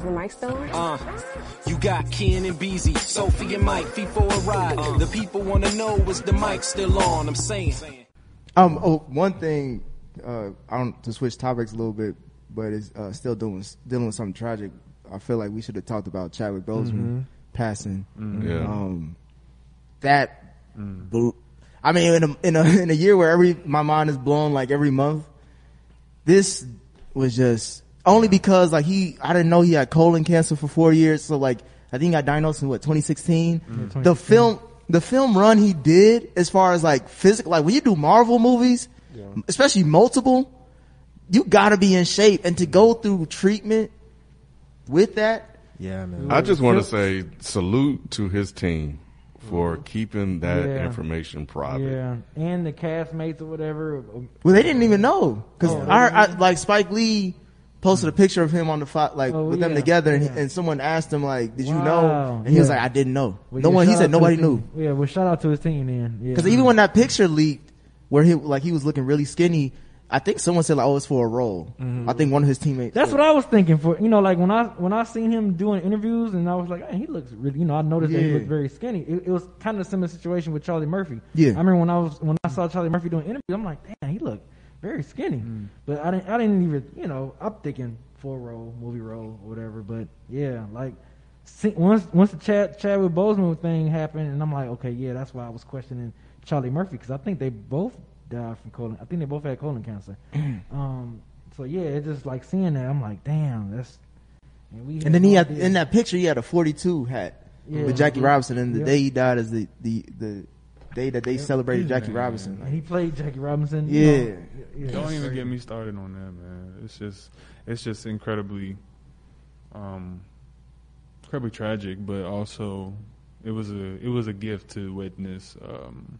Is the mic still on? Uh, you got Ken and Beezy, Sophie and Mike, feet for a ride. the people wanna know is the mic still on? I'm saying. Um, oh, one thing, uh, I don't to switch topics a little bit, but it's uh, still doing dealing with something tragic. I feel like we should have talked about Chadwick Boseman passing. Yeah. Um, that, blew- I mean, in a, in a in a year where every my mind is blown like every month, this was just only because like he I didn't know he had colon cancer for four years. So like I think he got diagnosed in what 2016. Mm. The film the film run he did as far as like physical like when you do Marvel movies, especially multiple, you got to be in shape and to go through treatment with that. Yeah, man. I just want to say salute to his team for mm-hmm. keeping that Yeah. information private. Yeah, and the castmates or whatever. Well, they didn't even know because Oh, I, I like Spike Lee posted a picture of him on the fi- like Oh, with them yeah, together, and, yeah. and someone asked him like, "Did you Wow. know?" And he was like, "I didn't know." Well, no yeah, one. He said nobody knew. Yeah, well, shout out to his team then. Yeah. because even when that picture leaked, where he like he was looking really skinny, I think someone said like, "Oh, it's for a role." Mm-hmm. I think one of his teammates. That's what I was thinking for you know like when I when I seen him doing interviews and I was like hey, he looks really you know I noticed that he looked very skinny. It, it was kind of a similar situation with Charlie Murphy. Yeah. I remember when I was when I saw Charlie Murphy doing interviews, I'm like damn he looked very skinny. But I didn't I didn't even you know I'm thinking full role movie role or whatever. But yeah like. See, once once the Chad Chadwick Boseman thing happened, and I'm like, okay, yeah, that's why I was questioning Charlie Murphy because I think they both died from colon. I think they both had colon cancer. um, so yeah, it's just like seeing that. I'm like, damn, that's. And, we And then he had in that picture he had a 42 hat Yeah. with Jackie Robinson, and the Yeah. day he died is the the the day that they celebrated Jackie Robinson. And he played Jackie Robinson. you Yeah. know. yeah. Don't even get me started on that, man. It's just, it's just incredibly, um, incredibly tragic, but also it was a, it was a gift to witness, um,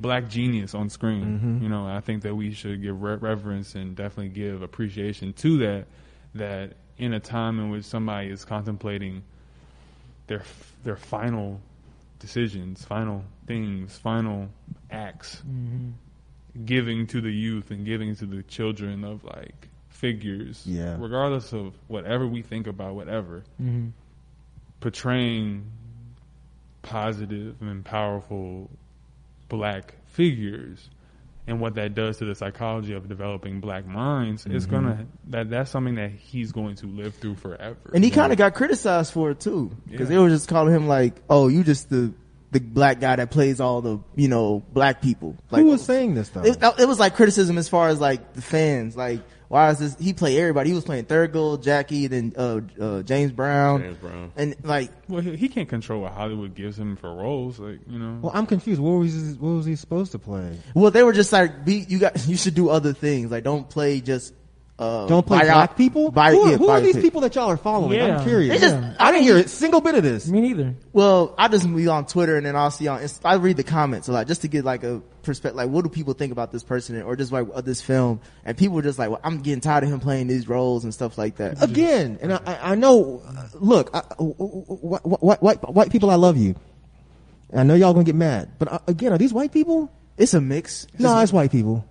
black genius on screen. You know, I think that we should give re- reverence and definitely give appreciation to that. That in a time in which somebody is contemplating their their final decisions, final things, final acts, giving to the youth and giving to the children of like figures, Yeah. regardless of whatever we think about whatever, Mhm. portraying positive and powerful black figures and what that does to the psychology of developing black minds is Mm-hmm. gonna that that's something that he's going to live through forever. And he kind of got criticized for it too, because Yeah. they were just calling him like, "Oh, you just the the black guy that plays all the you know black people." Like, Who was saying this though? It, it was like criticism as far as like the fans, like why is this? He played everybody. He was playing Thurgood, Jackie, then uh, uh, James Brown, James Brown. and like well, he, he can't control what Hollywood gives him for roles, like you know. well, I'm confused. What was he, what was he supposed to play? well, they were just like, be, you got you should do other things. Like don't play just uh, Don't play bio- black people. bio- who are, yeah, who are these people that y'all are following? Yeah. I'm curious. They just- I didn't hear a single bit of this. Me neither. Well, I just be on Twitter and then I'll see on. Inst- I read the comments a lot just to get like a perspective. Like, what do people think about this person or just like of this film? And people are just like, well, I'm getting tired of him playing these roles and stuff like that. Again, and I, I I know. uh, Look, I, white, white, white, white people, I love you. I know y'all gonna get mad, but uh, again, are these white people? It's a mix. No, it's white people.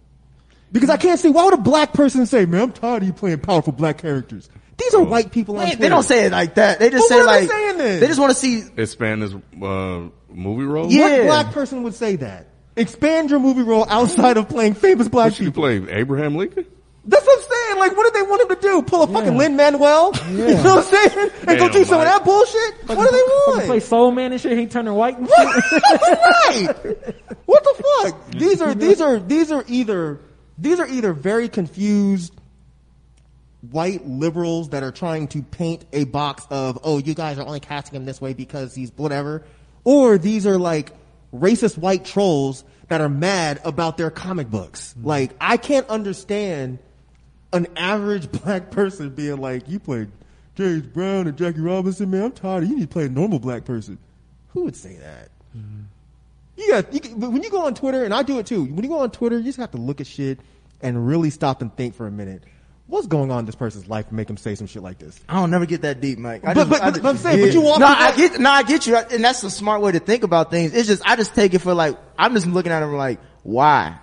Because I can't see why would a black person say, "Man, I'm tired of you playing powerful black characters." These are white people. On They, Twitter. don't say it like that. They just Well, say what are like they saying then? they just want to see. Expand his uh, movie role. Yeah. What black person would say that? Expand your movie role outside of playing famous black What should he people. play? Abraham Lincoln? That's what I'm saying. Like, what do they want him to do? Pull a fucking Lin Manuel? You know what I'm saying? And go Damn, do some of Mike. that bullshit? What do they want? play want? Soul Man and shit. He turning white and shit. right. What the fuck? These are these are these are either these are either very confused white liberals that are trying to paint a box of oh you guys are only casting him this way because he's whatever, or these are like racist white trolls that are mad about their comic books. Mm-hmm. Like I can't understand an average black person being like you played James Brown and Jackie Robinson, man. I'm tired. of You need to play a normal black person. Who would say that? Mm-hmm. You got, you, but when you go on Twitter, and I do it too, when you go on Twitter, you just have to look at shit and really stop and think for a minute. What's going on in this person's life to make him say some shit like this? I don't never get that deep, Mike. I But- just- but- I but- but I'm saying, but you walk No, I get. No, I get you, and that's a smart way to think about things. It's just I just take it for like I'm just looking at him like why.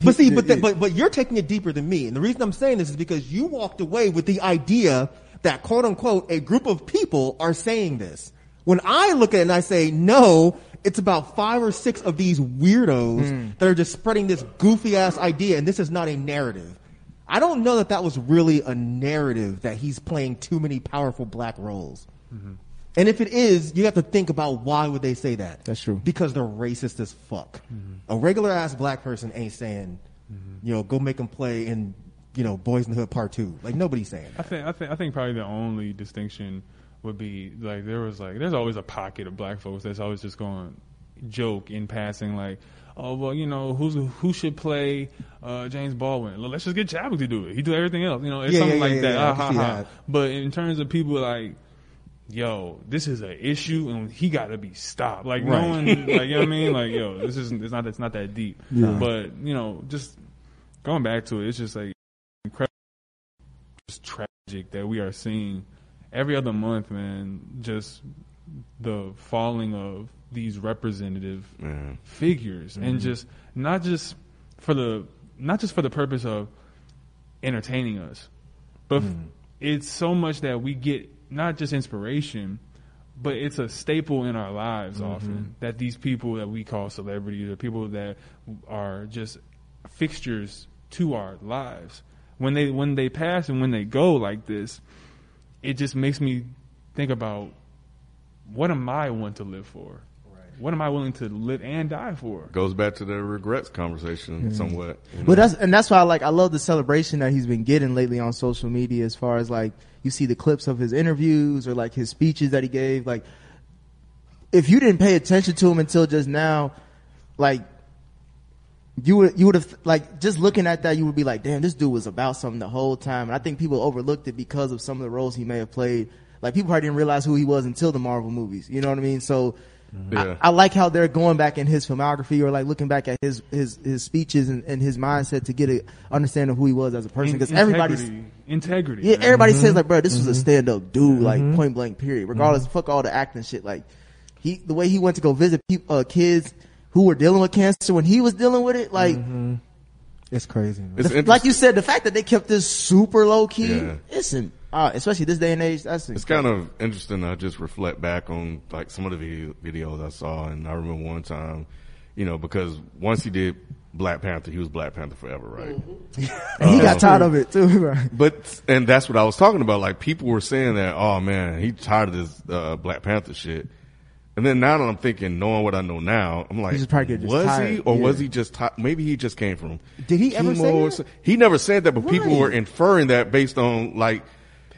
But see, but, but but you're taking it deeper than me, and the reason I'm saying this is because you walked away with the idea that quote unquote a group of people are saying this. When I look at it and I say, no, it's about five or six of these weirdos hmm. that are just spreading this goofy ass idea and this is not a narrative. I don't know that that was really a narrative that he's playing too many powerful black roles. Mm-hmm. And if it is, you have to think about why would they say that? That's true. Because they're racist as fuck. Mm-hmm. A regular ass black person ain't saying, mm-hmm. you know, go make them play in, you know, Boys in the Hood Part Two. Like nobody's saying I think I think I think probably the only distinction would be like there was like there's always a pocket of black folks that's always just going joke in passing like oh well you know who's who should play uh, James Baldwin? Let's just get Chadwick to do it. He do everything else you know it's Yeah, something yeah, like yeah, that. Ah, ha, ha. but in terms of people like yo this is an issue and he got to be stopped. Like no one like you know what I mean? Like yo this isn't it's not it's not that deep. But you know just going back to it it's just like incredible just tragic that we are seeing every other month, man. Just the falling of these representative figures, and mm-hmm. just not just for the not just for the purpose of entertaining us, but f- it's so much that we get not just inspiration, but it's a staple in our lives mm-hmm. often that these people that we call celebrities or people that are just fixtures to our lives when they when they pass and when they go like this it just makes me think about what am I want to live for Right. what am I willing to live and die for Goes back to the regrets conversation mm-hmm. somewhat. you know? But that's and that's why I like I love the celebration that he's been getting lately on social media as far as like you see the clips of his interviews or like his speeches that he gave like if you didn't pay attention to him until just now like you would you would have like just looking at that you would be like damn this dude was about something the whole time. And I think people overlooked it because of some of the roles he may have played. Like people probably didn't realize who he was until the Marvel movies. You know what I mean? So Yeah. I, I like how they're going back in his filmography or like looking back at his his his speeches and, and his mindset to get a understanding of who he was as a person. Because In- everybody's integrity, integrity yeah man. everybody says mm-hmm. like bro this was a mm-hmm. stand up dude mm-hmm. like point blank period. Regardless fuck all the acting shit. Like he the way he went to go visit peop uh, kids who were dealing with cancer when he was dealing with it like It's crazy. Man. It's the- like you said the fact that they kept this super low key Yeah. listen uh, especially this day and age that's It's kind of interesting to just reflect back on like some of the video, videos I saw, and I remember one time, you know, because once he did Black Panther, he was Black Panther forever, right? and he got Uh, tired of it too right? But and that's what I was talking about. Like people were saying that, oh man, he tired of this uh, Black Panther shit. And then now that I'm thinking, knowing what I know now, I'm like, He's just just was he tired, or was he just ti- maybe he just came from? Did he ever say that? He never said that, but people were inferring that based on like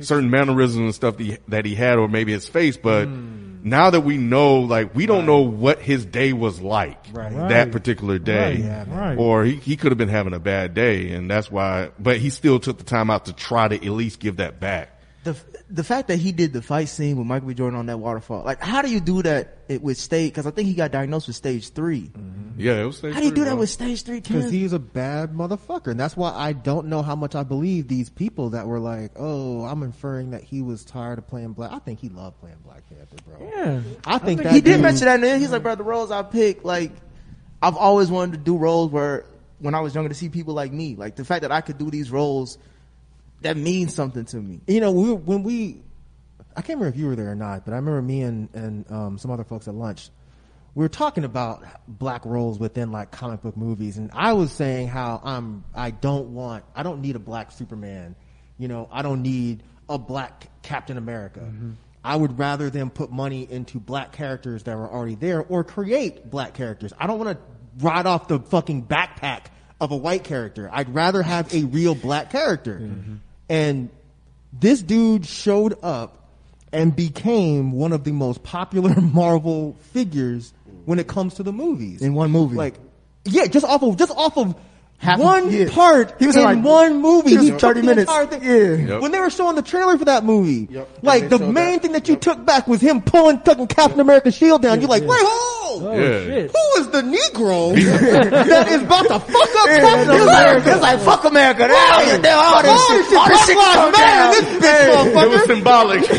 certain mannerisms and stuff that he, that he had, or maybe his face. But Hmm. now that we know, like, we don't know what his day was like Right. that Right. particular day, Right, yeah, right. or he he could have been having a bad day, and that's why. But he still took the time out to try to at least give that back. The the fact that he did the fight scene with Michael B. Jordan on that waterfall, like how do you do that it, with stage? Because I think he got diagnosed with stage 3 mm-hmm. Yeah, it was. Stage. How do you do that with stage three? Because he's a bad motherfucker. And that's why I don't know how much I believe these people that were like, oh, I'm inferring that he was tired of playing Black. I think he loved playing Black Panther, bro. Yeah. I think I that he did mention that. And he's like, bro, the roles I pick, like I've always wanted to do roles where when I was younger to see people like me, like the fact that I could do these roles, that means something to me. You know, we, when we, I can't remember if you were there or not, but I remember me and, and um, some other folks at lunch. We were talking about black roles within like comic book movies, and I was saying how I'm I don't want I don't need a black Superman, you know I don't need a black Captain America. I would rather them put money into black characters that were already there, or create black characters. I don't want to ride off the fucking backpack of a white character. I'd rather have a real black character. And this dude showed up and became one of the most popular Marvel figures when it comes to the movies. In one movie. Like, yeah, just off of, just off of Half of- one yeah. part He was in in, like, one movie. he was He 30 took the minutes. entire thing. Yeah. Yep. When they were showing the trailer for that movie, Yep. like the main that. thing that you took back was him pulling fucking Captain America's shield down. You're like, wait, hold Oh Yeah. shit! Who is the Negro that is about to fuck up Captain It's America? like fuck America. They Right. all, all this All shit. this shit. All this Black shit come Matter, down. this bitch Hey. motherfucker. It was symbolic.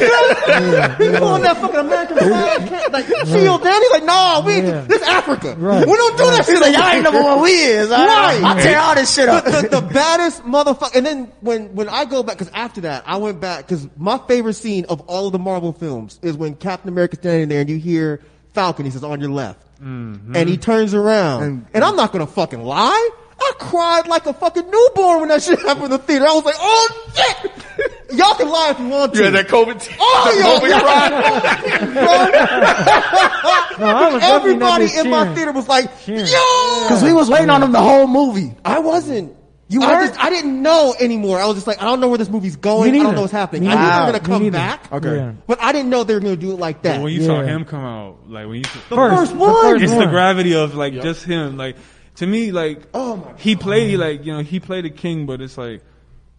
He's on that fucking American flag, can't- like shield down. He's like, nah, we Yeah. this Africa. Right. We don't do that shit. He's like, over y'all ain't number one. We is. I, Right. I'll tear all this shit up. the, the baddest motherfucker. And then when when I go back, because after that I went back because my favorite scene of all of the Marvel films is when Captain America's standing there and you hear Falcon. He says, "On your left," mm-hmm. and he turns around. And, And- I'm not gonna fucking lie. I cried like a fucking newborn when that shit happened in the theater. I was like, "Oh shit!" Y'all can lie if you want to. You had that COVID. Oh, the yo, COVID yeah. No, I was definitely not Everybody just in my theater was like, Cheering. "Yo!" Cause we was waiting on him the whole movie. I wasn't. You I, weren't? just, I didn't know anymore. I was just like, I don't know where this movie's going. Me I don't know what's happening. Me I knew they were going to come back, Okay. Yeah. but I didn't know they were going to do it like that. But when you saw him come out, like when you the first, the one. first it's the gravity of like just him. Like to me, like Oh my he played like you know he played a king, but it's like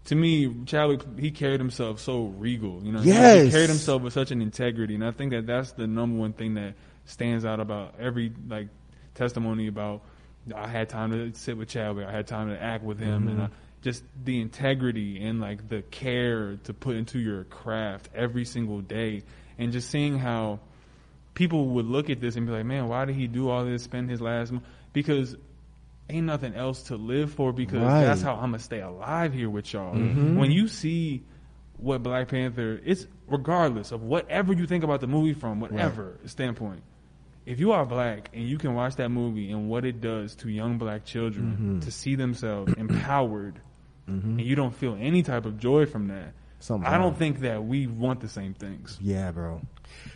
to me Chadwick he carried himself so regal. You know, he Yes. carried himself with such an integrity, and I think that that's the number one thing that stands out about every like testimony about. I had time to sit with Chadwick. I had time to act with him, and uh, just the integrity and like the care to put into your craft every single day, and just seeing how people would look at this and be like, "Man, why did he do all this? Spend his last because ain't nothing else to live for. Because Right. that's how I'm gonna stay alive here with y'all. Mm-hmm. When you see what Black Panther, it's regardless of whatever you think about the movie from whatever standpoint. If you are black and you can watch that movie and what it does to young black children mm-hmm. to see themselves empowered, mm-hmm. and you don't feel any type of joy from that, Something I don't think that we want the same things. Yeah, bro.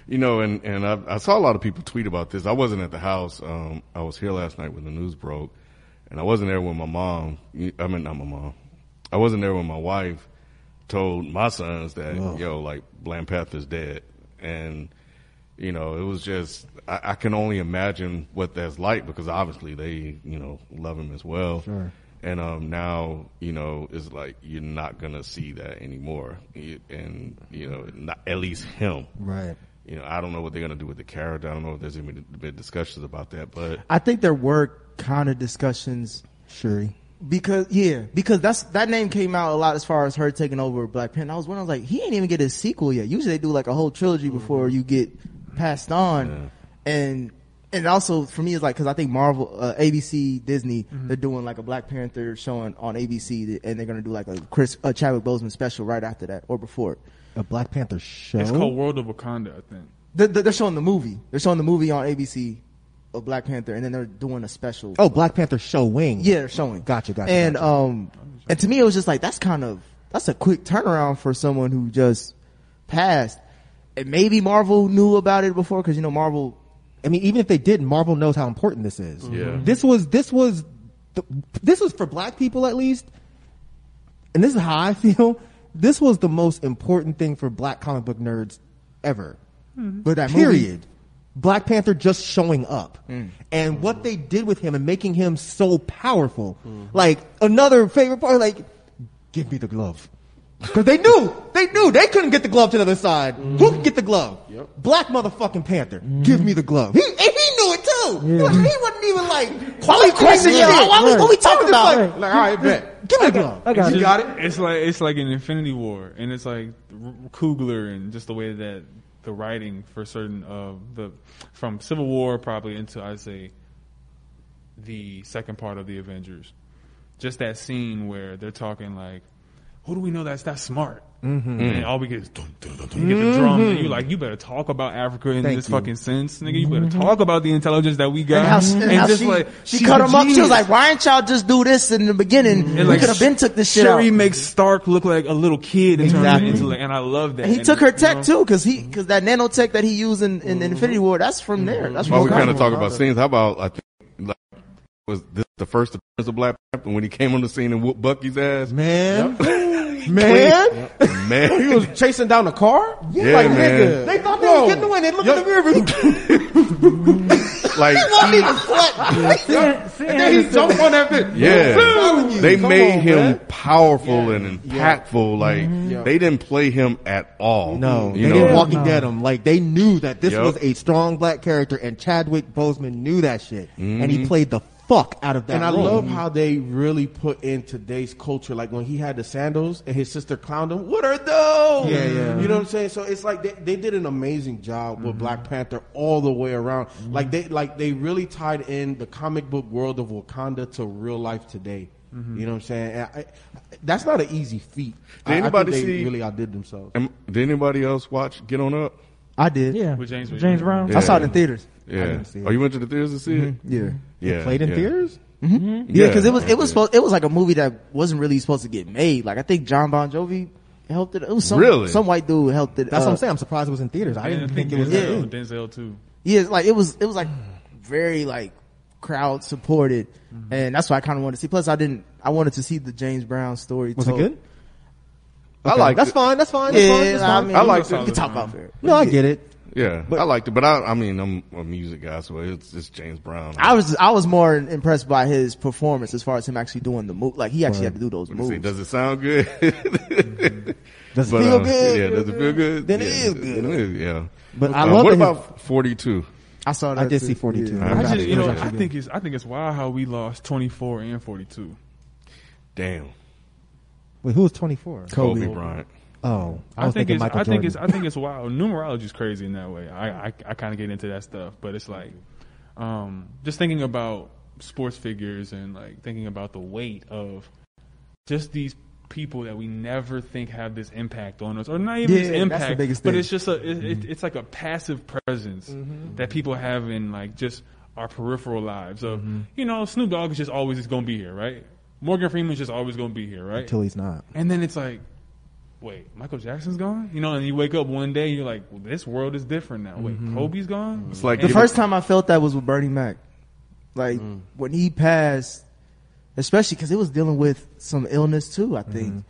You know, and and I, I saw a lot of people tweet about this. I wasn't at the house. Um, I was here last night when the news broke, and I wasn't there when my mom. I mean, not my mom. I wasn't there when my wife told my sons that yo, like Black Panther's dead, and you know, it was just I, I can only imagine what that's like because obviously they you know love him as well. Sure. And um, now, you know, it's like you're not gonna see that anymore, and you know, not at least him. Right. You know, I don't know what they're gonna do with the character. I don't know if there's been, been discussions about that, but I think there were kind of discussions Shuri. because yeah, because that's that name came out a lot as far as her taking over Black Panther. I was wondering, I was like, he ain't even get his sequel yet. Usually they do like a whole trilogy before you get passed on, and and also for me it's like because I think Marvel, uh, ABC, Disney, they're doing like a Black Panther showing on ABC, and they're gonna do like a Chris a Chadwick Boseman special right after that or before it. A Black Panther show. It's called World of Wakanda, I think. They're, they're showing the movie. They're showing the movie on ABC of Black Panther, and then they're doing a special. oh, Black Panther showing. Yeah, they're showing. Gotcha, gotcha, And gotcha. um, and to me, it was just like that's kind of that's a quick turnaround for someone who just passed. And maybe Marvel knew about it before because you know Marvel. I mean, even if they didn't, Marvel knows how important this is. Yeah. This was this was the, this was for black people at least, and this is how I feel. This was the most important thing for black comic book nerds ever. Hmm. But that movie, Period. Black Panther just showing up. Hmm. And what they did with him and making him so powerful. Hmm. Like, another favorite part, like, give me the glove. Cause they knew, they knew they couldn't get the glove to the other side. Who could get the glove? Black motherfucking Panther. Give me the glove. He, and he knew it too. He, Yeah. was- he wasn't even like, Why we question you? Shit. Why we, what we talking about? Like, like, all right, bet. Give me the glove. I got It's it. It's like it's like an Infinity War, and it's like R- Coogler and just the way that the writing for certain of the from Civil War probably into I'd say the second part of the Avengers. Just that scene where they're talking like, "Who do we know that's that smart?" Mm-hmm. And all we get is dun, dun, dun, dun. you get the drums, and you like, you better talk about Africa in Thank this you. fucking sense, nigga. You better mm-hmm. talk about the intelligence that we got, And how, and how just she, like she cut him up. She was like, "Why ain't y'all just do this in the beginning? And we could have been took this shit Shuri out." makes Stark look like a little kid in terms Exactly. of intellect, and I love that. And he And, took her you tech know, too, because he because that nanotech that he used in, in mm-hmm. Infinity War, that's from mm-hmm. there. That's while from we kind of talk about scenes, how about I think like, was this the first appearance of Black Panther when he came on the scene and whooped Bucky's ass? Man. Man, Man, He was chasing down the car. Yeah, like man. nigga. they thought they Whoa. was getting away. They look in the mirror. like Seeing- seeing And then he his- jumped on that bitch. Yeah, telling you, they come made on, him man. powerful and impactful. Like Yeah. they didn't play him at all. No, you they know. didn't Walking No. Dead him. Like they knew that this Yep. was a strong black character, and Chadwick Boseman knew that shit, and Mm-hmm. he played the fuck out of that. And I role. love how they really put in today's culture, like when he had the sandals and his sister clowned him. What are those? Yeah, yeah. You know what I'm saying? So it's like they, they did an amazing job with mm-hmm. Black Panther all the way around. Mm-hmm. Like they like they really tied in the comic book world of Wakanda to real life today. Mm-hmm. You know what I'm saying? I, I- that's not an easy feat. Did I- I anybody think they see- really outdid themselves? Am- Did anybody else watch Get On Up? I did. Yeah, With James- James Brown. Yeah. I saw it in theaters. Yeah. didn't see oh, it. Oh, you went to the theaters to see it? Yeah. Yeah. played in yeah. theaters. Mm-hmm. Mm-hmm. Yeah, because it was it was yeah. supposed it was like a movie that wasn't really supposed to get made. Like I think John Bon Jovi helped it. It was some Really? some white dude helped it. That's uh, what I'm saying. I'm surprised it was in theaters. I didn't think it was. Denzel, that uh, Denzel too. Yeah, like it was it was like very like crowd supported, mm-hmm. and that's why I kind of wanted to see. Plus, I didn't I wanted to see the James Brown story. Was it told. good? I like that's it. fine. That's fine. That's Yeah, fine. That's I fine. mean, I liked we it. can talk about it. no, I get it. Yeah, but, I liked it, but I, I mean, I'm a music guy, so it's it's James Brown. I was I was more impressed by his performance as far as him actually doing the move. Like he actually had to do those Let me see, moves. does it sound good? Does it But, feel uh, good? Yeah, does it feel good? Then yeah, it is good. It is, yeah. But I Uh, love what that about 42? I saw that. I did too. see 42. Yeah. I I just, you know, I think it's, I think it's wild how we lost 24 and 42. Damn, Wait, who was 24? Kobe, Kobe. Bryant. Oh, I I, think it's, Michael I think it's, I think it's wild. Numerology is crazy in that way. I, I, I kind of get into that stuff, but it's like, um, just thinking about sports figures and like thinking about the weight of just these people that we never think have this impact on us, or not even Yeah, this impact, but thing. it's just a, it, it, mm-hmm. it's like a passive presence mm-hmm. that people have in like just our peripheral lives. Of mm-hmm. you know, Snoop Dogg is just always is going to be here, right? Morgan Freeman's just always going to be here, right? Until he's not. And then it's like, wait, Michael Jackson's gone? You know, and you wake up one day and you're like, well, this world is different now. Wait, mm-hmm. Kobe's gone? Mm-hmm. It's like The giving- first time I felt that was with Bernie Mac. Like mm. when he passed, especially because it was dealing with some illness too. I think, mm-hmm.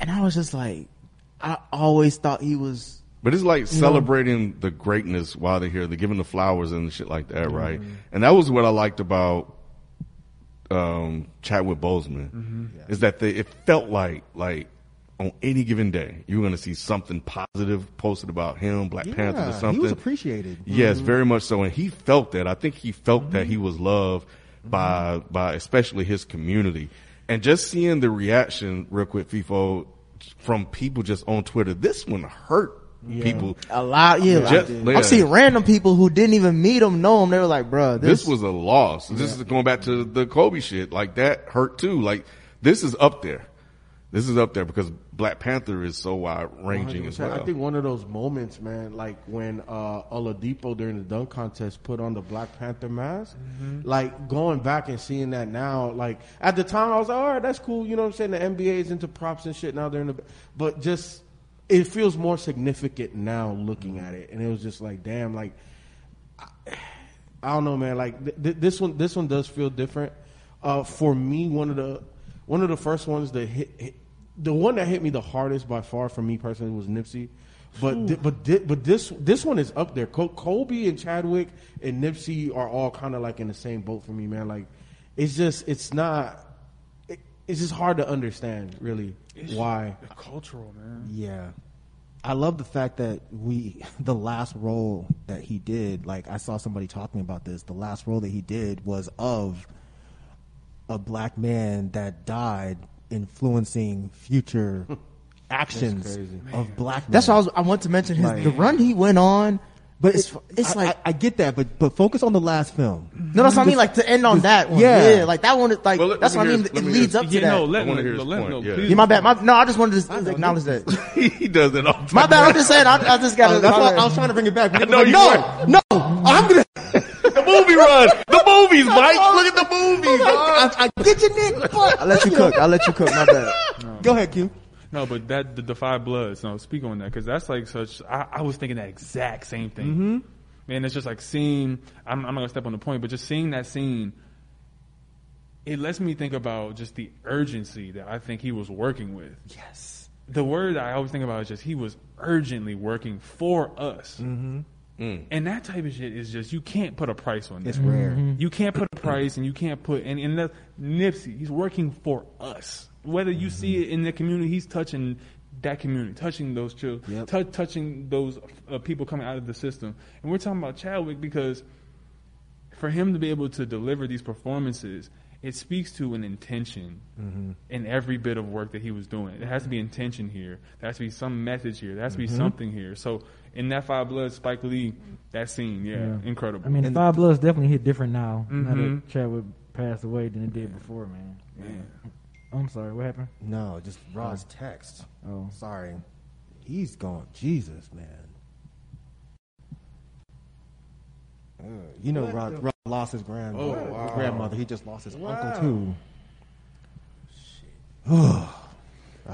and I was just like, I always thought he was. But it's like celebrating the greatness while they're here. They're giving the flowers and shit like that, right? And that was what I liked about um, Chadwick Boseman is that they, it felt like like on any given day you're going to see something positive posted about him, Black Panther, or something. he was appreciated. Yes, mm-hmm. very much so. And he felt that. I think he felt that he was loved mm-hmm. by by especially his community. And just seeing the reaction real quick, FIFO, from people just on Twitter, this one hurt people. A lot, yeah. like, Just- yeah. I'm seeing random people who didn't even meet him know him. They were like, "Bruh, This this, was a loss. This is going back to the Kobe shit. Like that hurt too. Like this is up there. This is up there because Black Panther is so wide ranging as well. I think one of those moments, man, like when uh Oladipo during the dunk contest put on the Black Panther mask, like going back and seeing that now, like at the time I was like, all right, that's cool. You know what I'm saying? The NBA is into props and shit now. They're in the, but just it feels more significant now looking at it, and it was just like, damn, like I don't know, man. Like th- th- this one, this one does feel different. Uh, for me, one of the one of the first ones that hit, hit the one that hit me the hardest by far for me personally was Nipsey. But hmm. thi- but thi- but this this one is up there. Col- Kobe and Chadwick and Nipsey are all kind of like in the same boat for me, man. Like it's just it's not. It, it's just hard to understand, really, why. Cultural, man. Yeah. I love the fact that we, the last role that he did, like I saw somebody talking about this, the last role that he did was of a black man that died influencing future actions crazy. of black men. that's why I, was, I want to mention his Like- the run he went on." But it's it's, it's I, like I, I get that, but but focus on the last film. no, that's what I mean. Like to end on that one, yeah. yeah, like that one. is Like Well, let- that's let what I mean. hear- let It me leads hear- up to Yeah, that. no, let I wanna hear his let point, no, yeah. yeah, my bad. My, no, I just wanted to acknowledge that. he does it all. My bad. I'm just saying. I, I just got that's why I was trying to bring it back. No, you no, were. no, I'm gonna. The movie run. The movies, Mike. Look at the movies. dog. I, I get your nigga. I'll let you cook. I'll let you cook. My bad. Go ahead, Q. No, but that the, the five bloods. No, speak on that because that's like such. I, I was thinking that exact same thing. Mm-hmm. Man, it's just like seeing. I'm, I'm not gonna step on the point, but just seeing that scene. it lets me think about just the urgency that I think he was working with. Yes. The word I always think about is just he was urgently working for us. Mm-hmm. And that type of shit is just you can't put a price on that. It's rare. You can't put a price, and you can't put and and that, Nipsey. He's working for us. Whether you see Mm-hmm. it in the community, he's touching that community, touching those children, Yep. tou- touching those uh, people coming out of the system. And we're talking about Chadwick because for him to be able to deliver these performances, it speaks to an intention Mm-hmm. in every bit of work that he was doing. There has to be intention here. There has to be some message here. There has to be Mm-hmm. something here. So in that Five Blood, Spike Lee, that scene, yeah, Yeah. incredible. I mean, the Five Bloods definitely hit different now. Now Mhm. that Chadwick passed away than it did before, man. Man. I'm sorry, what happened? No, just Rod's text. Oh, Sorry. He's gone. Jesus, man. Uh, you know, Rod, Rod lost his grand, Oh, wow. grandmother. He just lost his Wow. uncle too. Oh,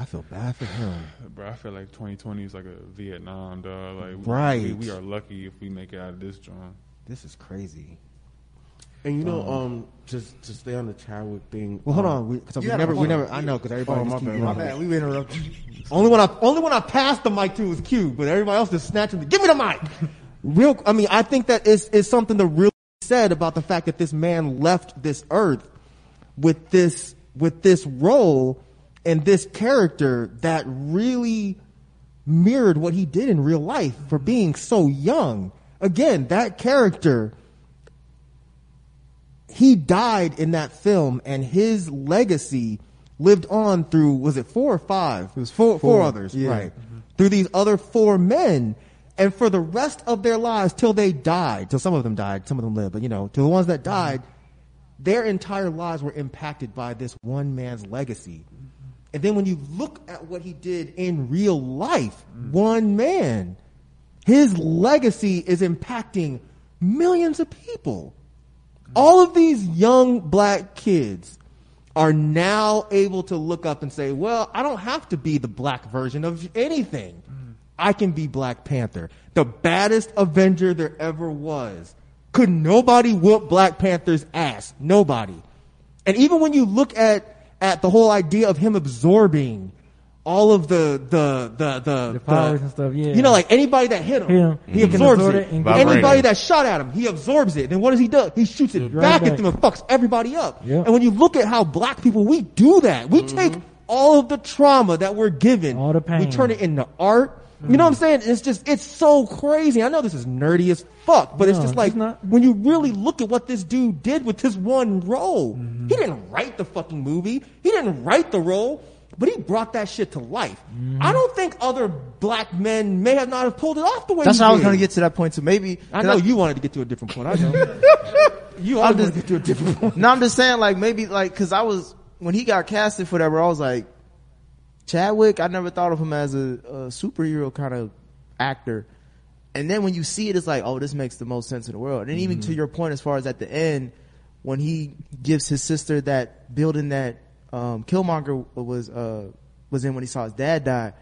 I feel bad for him. Bro, I feel like 2020 is like a Vietnam, dog. Like, we- Right. we, we are lucky if we make it out of this joint. This is crazy. And you know, um, just to stay on the Chadwick thing. Well, hold um, on. We, cause we You gotta- never, we never. I know because everybody Oh, just my keep bad, my man, we interrupted. Only when I only when I passed the mic to was Q, but everybody else just snatching the give me the mic. Real I mean, I think that is is something to really said about the fact that this man left this earth with this with this role and this character that really mirrored what he did in real life for being so young. Again, that character he died in that film and his legacy lived on through was it four or five? It was four four, Four, others yeah. right. Mm-hmm. Through these other four men. And for the rest of their lives till they died till some of them died some of them lived but you know to the ones that died mm-hmm. their entire lives were impacted by this one man's legacy and then when you look at what he did in real life mm. one man his legacy is impacting millions of people mm. all of these young black kids are now able to look up and say, well, I don't have to be the black version of anything. Mm. I can be Black Panther, the baddest Avenger there ever was. Could nobody whoop Black Panther's ass? Nobody. And even when you look at, at the whole idea of him absorbing all of the, the, the, the, The powers and stuff, yeah. You know, like anybody that hit him, him. he He can absorbs absorb it. it and get rid of Anybody that shot at him, he absorbs it. Then what does he do? He shoots it Right back, at them and fucks everybody up. Yep. And when you look at how black people, we do that. We mm-hmm. take all of the trauma that we're given, All the pain, we turn it into art. You know what I'm saying? It's just, it's so crazy. I know this is nerdy as fuck, but it's No, just like, it's not. when you really look at what this dude did with this one role, Mm-hmm. he didn't write the fucking movie. He didn't write the role, but he brought that shit to life. Mm-hmm. I don't think other black men may have not have pulled it off the way That's he how I was did. going to get to that point. So maybe I know you wanted to get to a different point. I know. you always just- want to get to a different point. No, I'm just saying, like maybe, like, because I was when he got casted for that, role, I was like, Chadwick. I never thought of him as a, a superhero kind of actor. And then when you see it, it's like, oh, this makes the most sense in the world. And even to your point, as far as at the end, when he gives his sister that building that um, Killmonger was uh, was in when he saw his dad die,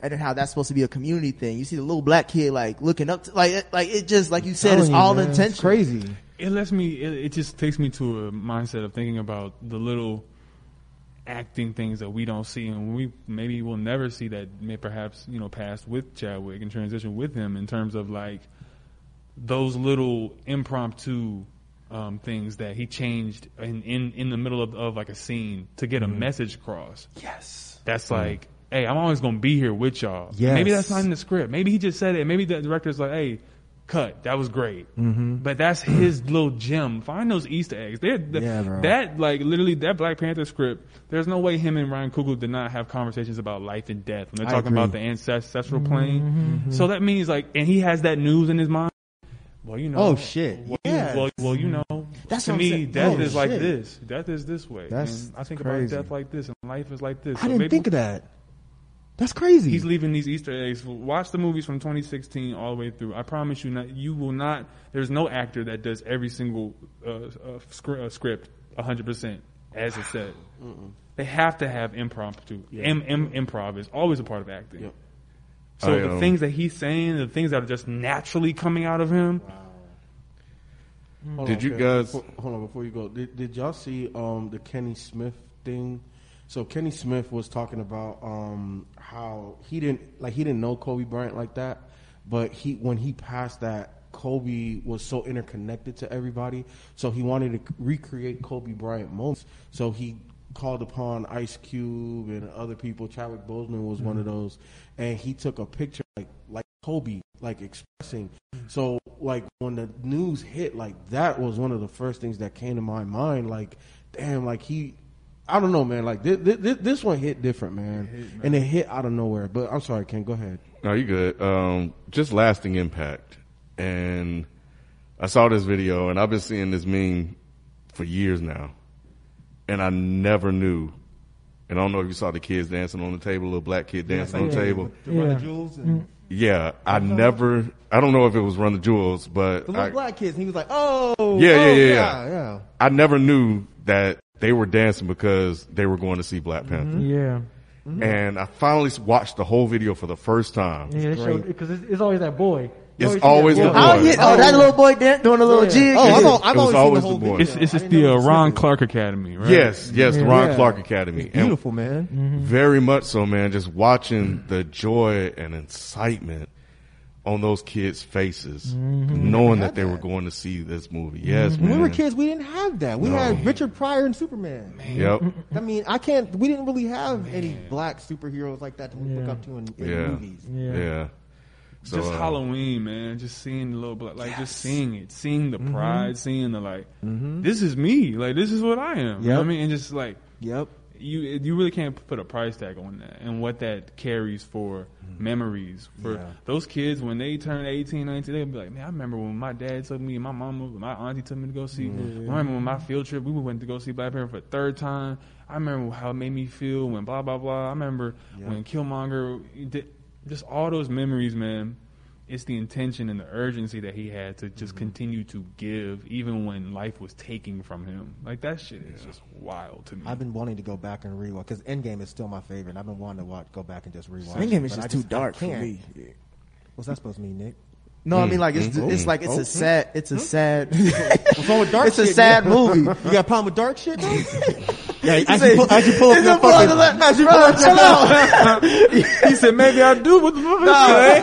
and then how that's supposed to be a community thing. You see the little black kid like looking up, to, like it- like it just like you said, it's you, all intentional. It's crazy. It lets me. It, it just takes me to a mindset of thinking about the little acting things that we don't see, and we maybe will never see that. May perhaps you know past with Chadwick and transition with him in terms of like those little impromptu um, things that he changed in, in in the middle of, of like a scene to get a message across. Yes. That's like, hey, I'm always gonna be here with y'all. Yes. Maybe that's not in the script. Maybe he just said it. Maybe the director's like, hey, cut. That was great. Mm-hmm. But that's his little gem. Find those Easter eggs. They're, the, Yeah. That like literally that Black Panther script. There's no way him and Ryan Coogler did not have conversations about life and death when they're talking about the ancestral plane. So that means like, and he has that news in his mind. Well, you know. Oh, shit. Well, Yeah. you, well, well, you know. That's to me, death Oh, is like this. Death is this way. That's and I think crazy. about death like this, and life is like this. I So didn't maybe- think of that. That's crazy. He's leaving these Easter eggs. Watch the movies from 2016 all the way through. I promise you, not you will not. There's no actor that does every single uh, uh, scr- uh, script 100 percent as it said. They have to have impromptu. Im- im- improv is always a part of acting. Yep. So I, the um, things that he's saying, the things that are just naturally coming out of him, Hold Did on, you guys- before- hold on before you go? Did, did y'all see um, the Kenny Smith thing? So Kenny Smith was talking about um, how he didn't like he didn't know Kobe Bryant like that, but he when he passed that Kobe was so interconnected to everybody, so he wanted to recreate Kobe Bryant moments. So he called upon Ice Cube and other people. Chadwick Boseman was one of those, and he took a picture like like Kobe, like expressing. So like when the news hit, like that was one of the first things that came to my mind. Like, damn, like he. I don't know, man. Like this, this, this one hit different, man. and it hit out of nowhere. But I'm sorry, Ken. Go ahead. No, you good. Um, just lasting impact. And I saw this video, and I've been seeing this meme for years now, and I never knew. And I don't know if you saw the kids dancing on the table, little black kid dancing on the table. The Run the Yeah. Jewels and Yeah, I never. I don't know if it was Run the Jewels, but the little I, black kids. And he was like, "Oh, Yeah, yeah, oh, yeah, yeah. yeah, yeah." I never knew that they were dancing because they were going to see Black Panther. Mm-hmm. Yeah. Mm-hmm. And I finally watched the whole video for the first time. Yeah, they showed because it's, it's always that boy. You It's see always that the boy. boy. Oh, yeah, oh, that little boy dan- doing a little Yeah. jig. Oh, I've, It al- was I've always always seen the whole the boy. video. It's it's I just didn't the uh, Ron. Clark Academy, right? Yes, yes, the Ron Yeah. Clark Academy. And Beautiful, man. Mm-hmm. Very much so, man. Just watching the joy and excitement on those kids' faces, mm-hmm. knowing that they were going to see this movie. Mm-hmm. Yes, When man. we were kids, we didn't have that. We No. had Richard Pryor and Superman. Yep. I mean, I can't. We didn't really have any black superheroes like that to look up to in, in Yeah. movies. Yeah. Yeah. So, just uh, Halloween, man. Just seeing the little black, like just seeing it, seeing the mm-hmm. pride, seeing the like, this is me, like this is what I am. You know what I mean, and just like Yep. You, you really can't put a price tag on that and what that carries for mm-hmm. memories for Yeah. those kids when they turn 18, 19, they'll be like, man, I remember when my dad took me, and my mama, my auntie took me to go see. Mm-hmm. I remember when my field trip, we went to go see Black Panther for the third time. I remember how it made me feel when blah blah blah. I remember when Killmonger did just all those memories, man. It's the intention and the urgency that he had to just mm-hmm. continue to give, even when life was taking from him. Like that shit is just wild to me. I've been wanting to go back and rewatch because Endgame is still my favorite. And I've been wanting to watch, go back and just rewatch. Endgame it, is but just I too dark for can't. me. What's that supposed to mean, Nick? No, I mean like it's mm-hmm. it's like it's a oh, sad it's a sad What's wrong with dark it's a sad Nick? movie. You got a problem with dark shit? though? yeah, He as said- you, pull, as you pull up your gonna up fucking, the left. as you pull up chill out. he said, maybe I do. What the fuck? No.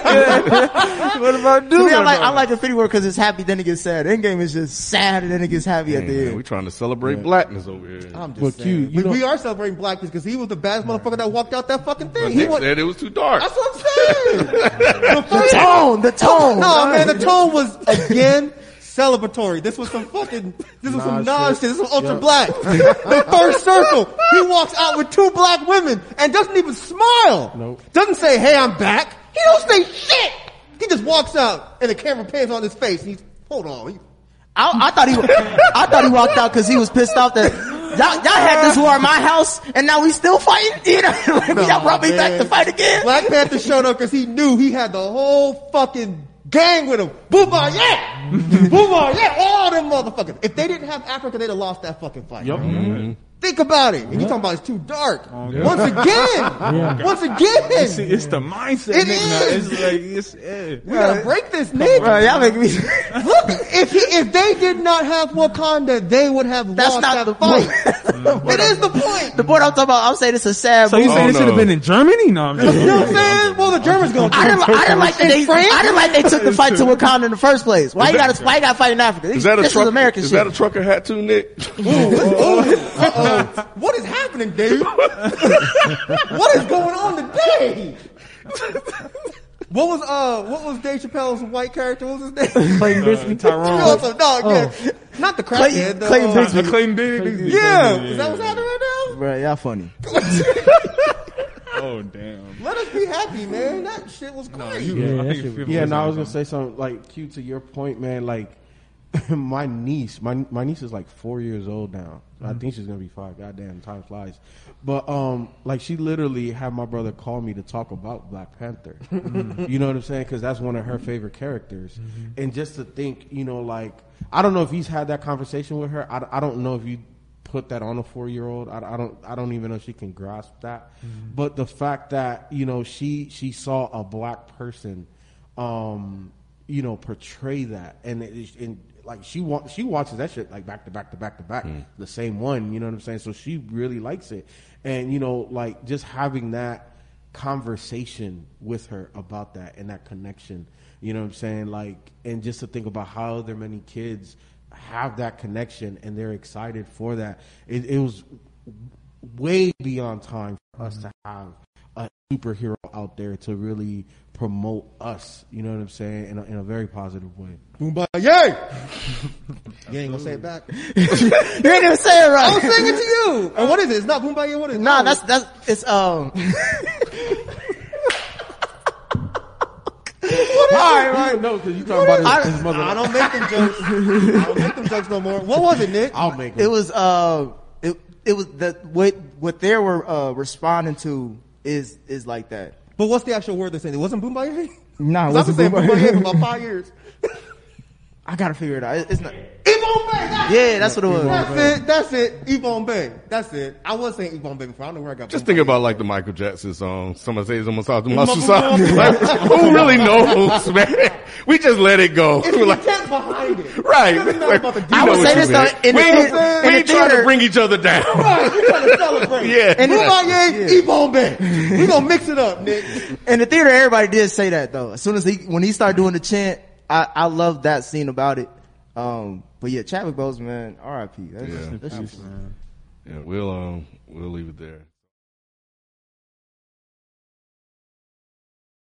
what if I do? I like I like Infinity War because it's happy, then it gets sad. Endgame is just sad, and then it gets happy at Dang, the man, end. we trying to celebrate blackness over here. I'm just But saying. Q, you we, we are celebrating blackness because he was the baddest motherfucker that walked out that fucking thing. But He Nick said it was too dark. That's what I'm saying. the the tone, the tone. No, man, the tone was again celebratory. This was some fucking, this was some Nah, Nas shit. shit. This was ultra Yeah. black. the first circle, he walks out with two black women and doesn't even smile. Nope. Doesn't say, "Hey, I'm back." He don't say shit. He just walks out and the camera pans on his face. And he's, hold on. He, I, I thought he, I thought he walked out because he was pissed off that y'all, y'all had this war at my house and now we still fighting. You know, like, y'all brought me back man. to fight again. Black Panther showed up because he knew he had the whole fucking gang with him. Booba, yeah! Booba, yeah! All them motherfuckers. If they didn't have Africa, they'd have lost that fucking fight. Yep. Mm-hmm. Think about it. And you talking about it's too dark. Oh, Once again! Once again! See, it's the mindset. It Nick, now. is. It's like it's. we gotta break this, nigga. Bro, y'all make me. Look, if he, if they did not have Wakanda, they would have That's lost not that the fight. point. it is the point. the point I'm talking about, I'm saying it's a sad So you movie. saying Oh, it should have been in Germany? No, I'm just You know what I'm saying? Well, the Germans gonna I didn't, I didn't like that they, France? I didn't like they took the fight to Wakanda in the first place. Why you that- gotta, why you gotta fight in Africa? Is that a this truck? is American is shit. that a trucker hat too, Nick? Uh-oh. What is happening, Dave? what is going on today? What was uh what was Dave Chappelle's white character? What was his name? Clayton Bigsby. Tyrone. No, no, yeah. not the Clayton- crackhead. the, Clayton uh, Bigsby. Uh, Clayton Biggs. Yeah, is that what's happening right now? Bro, y'all funny. Oh damn. Let us be happy, man. That shit was great. You, Yeah, I that think shit- it Yeah, no, I was gonna say something like Q to your point, man. Like my niece, my my niece is like four years old now. I think she's gonna be five. Goddamn, time flies. But um, like she literally had my brother call me to talk about Black Panther. You know what I'm saying? Because that's one of her favorite characters. And just to think, you know, like I don't know if he's had that conversation with her. I, I don't know if you put that on a four year old. I, I don't I don't even know if she can grasp that. But the fact that you know she she saw a black person, um, you know, portray that and it, and like she wa- she watches that shit like back to back to back to back, hmm. the same one. You know what I'm saying? So she really likes it, and you know, like just having that conversation with her about that and that connection. You know what I'm saying? Like, and just to think about how there many kids have that connection and they're excited for that. It, it was way beyond time for us hmm. to have a superhero out there to really promote us. You know what I'm saying? In a, in a very positive way. Boomba, yay! you ain't gonna say it back. You ain't even say it right. I was saying it to you. And what is it? It's not Boomba, what is it? Nah, Oh, that's that's it's um. All right, right. No, because you talking about his, his mother. I don't make them jokes. I don't make them jokes no more. What was it, Nick? I'll make It it. was uh, it it was that what what they were uh responding to is is like that. But what's the actual word they're saying? It wasn't Boomba? Nah, it I've been wasn't saying Boomba. Boomba for about five years. I gotta figure it out. It's not. Ebon Bay. That's, Yeah, that's what it was. that's it. That's it. Ebon Bay. That's it. I was saying Ebon Bay before. I don't know where I got. Just think Bay. about like the Michael Jackson song. Someone says I'm like, Who really knows, man? We just let it go. It's We're the like, intent behind it. right. It doesn't matter Like, about the I would say this though, in we the ain't, theater- we in ain't trying to bring each other down. Right, we trying to celebrate. Yeah. And Boomba, Ebon Bay. We gonna mix it up, Nick. In the theater, everybody did say that though. As soon as he when he started doing the chant, I I love that scene about it. Um, but yeah, Chadwick Boseman, R.I.P. That's, Yeah. that's just, man. Yeah, we'll um, we'll leave it there.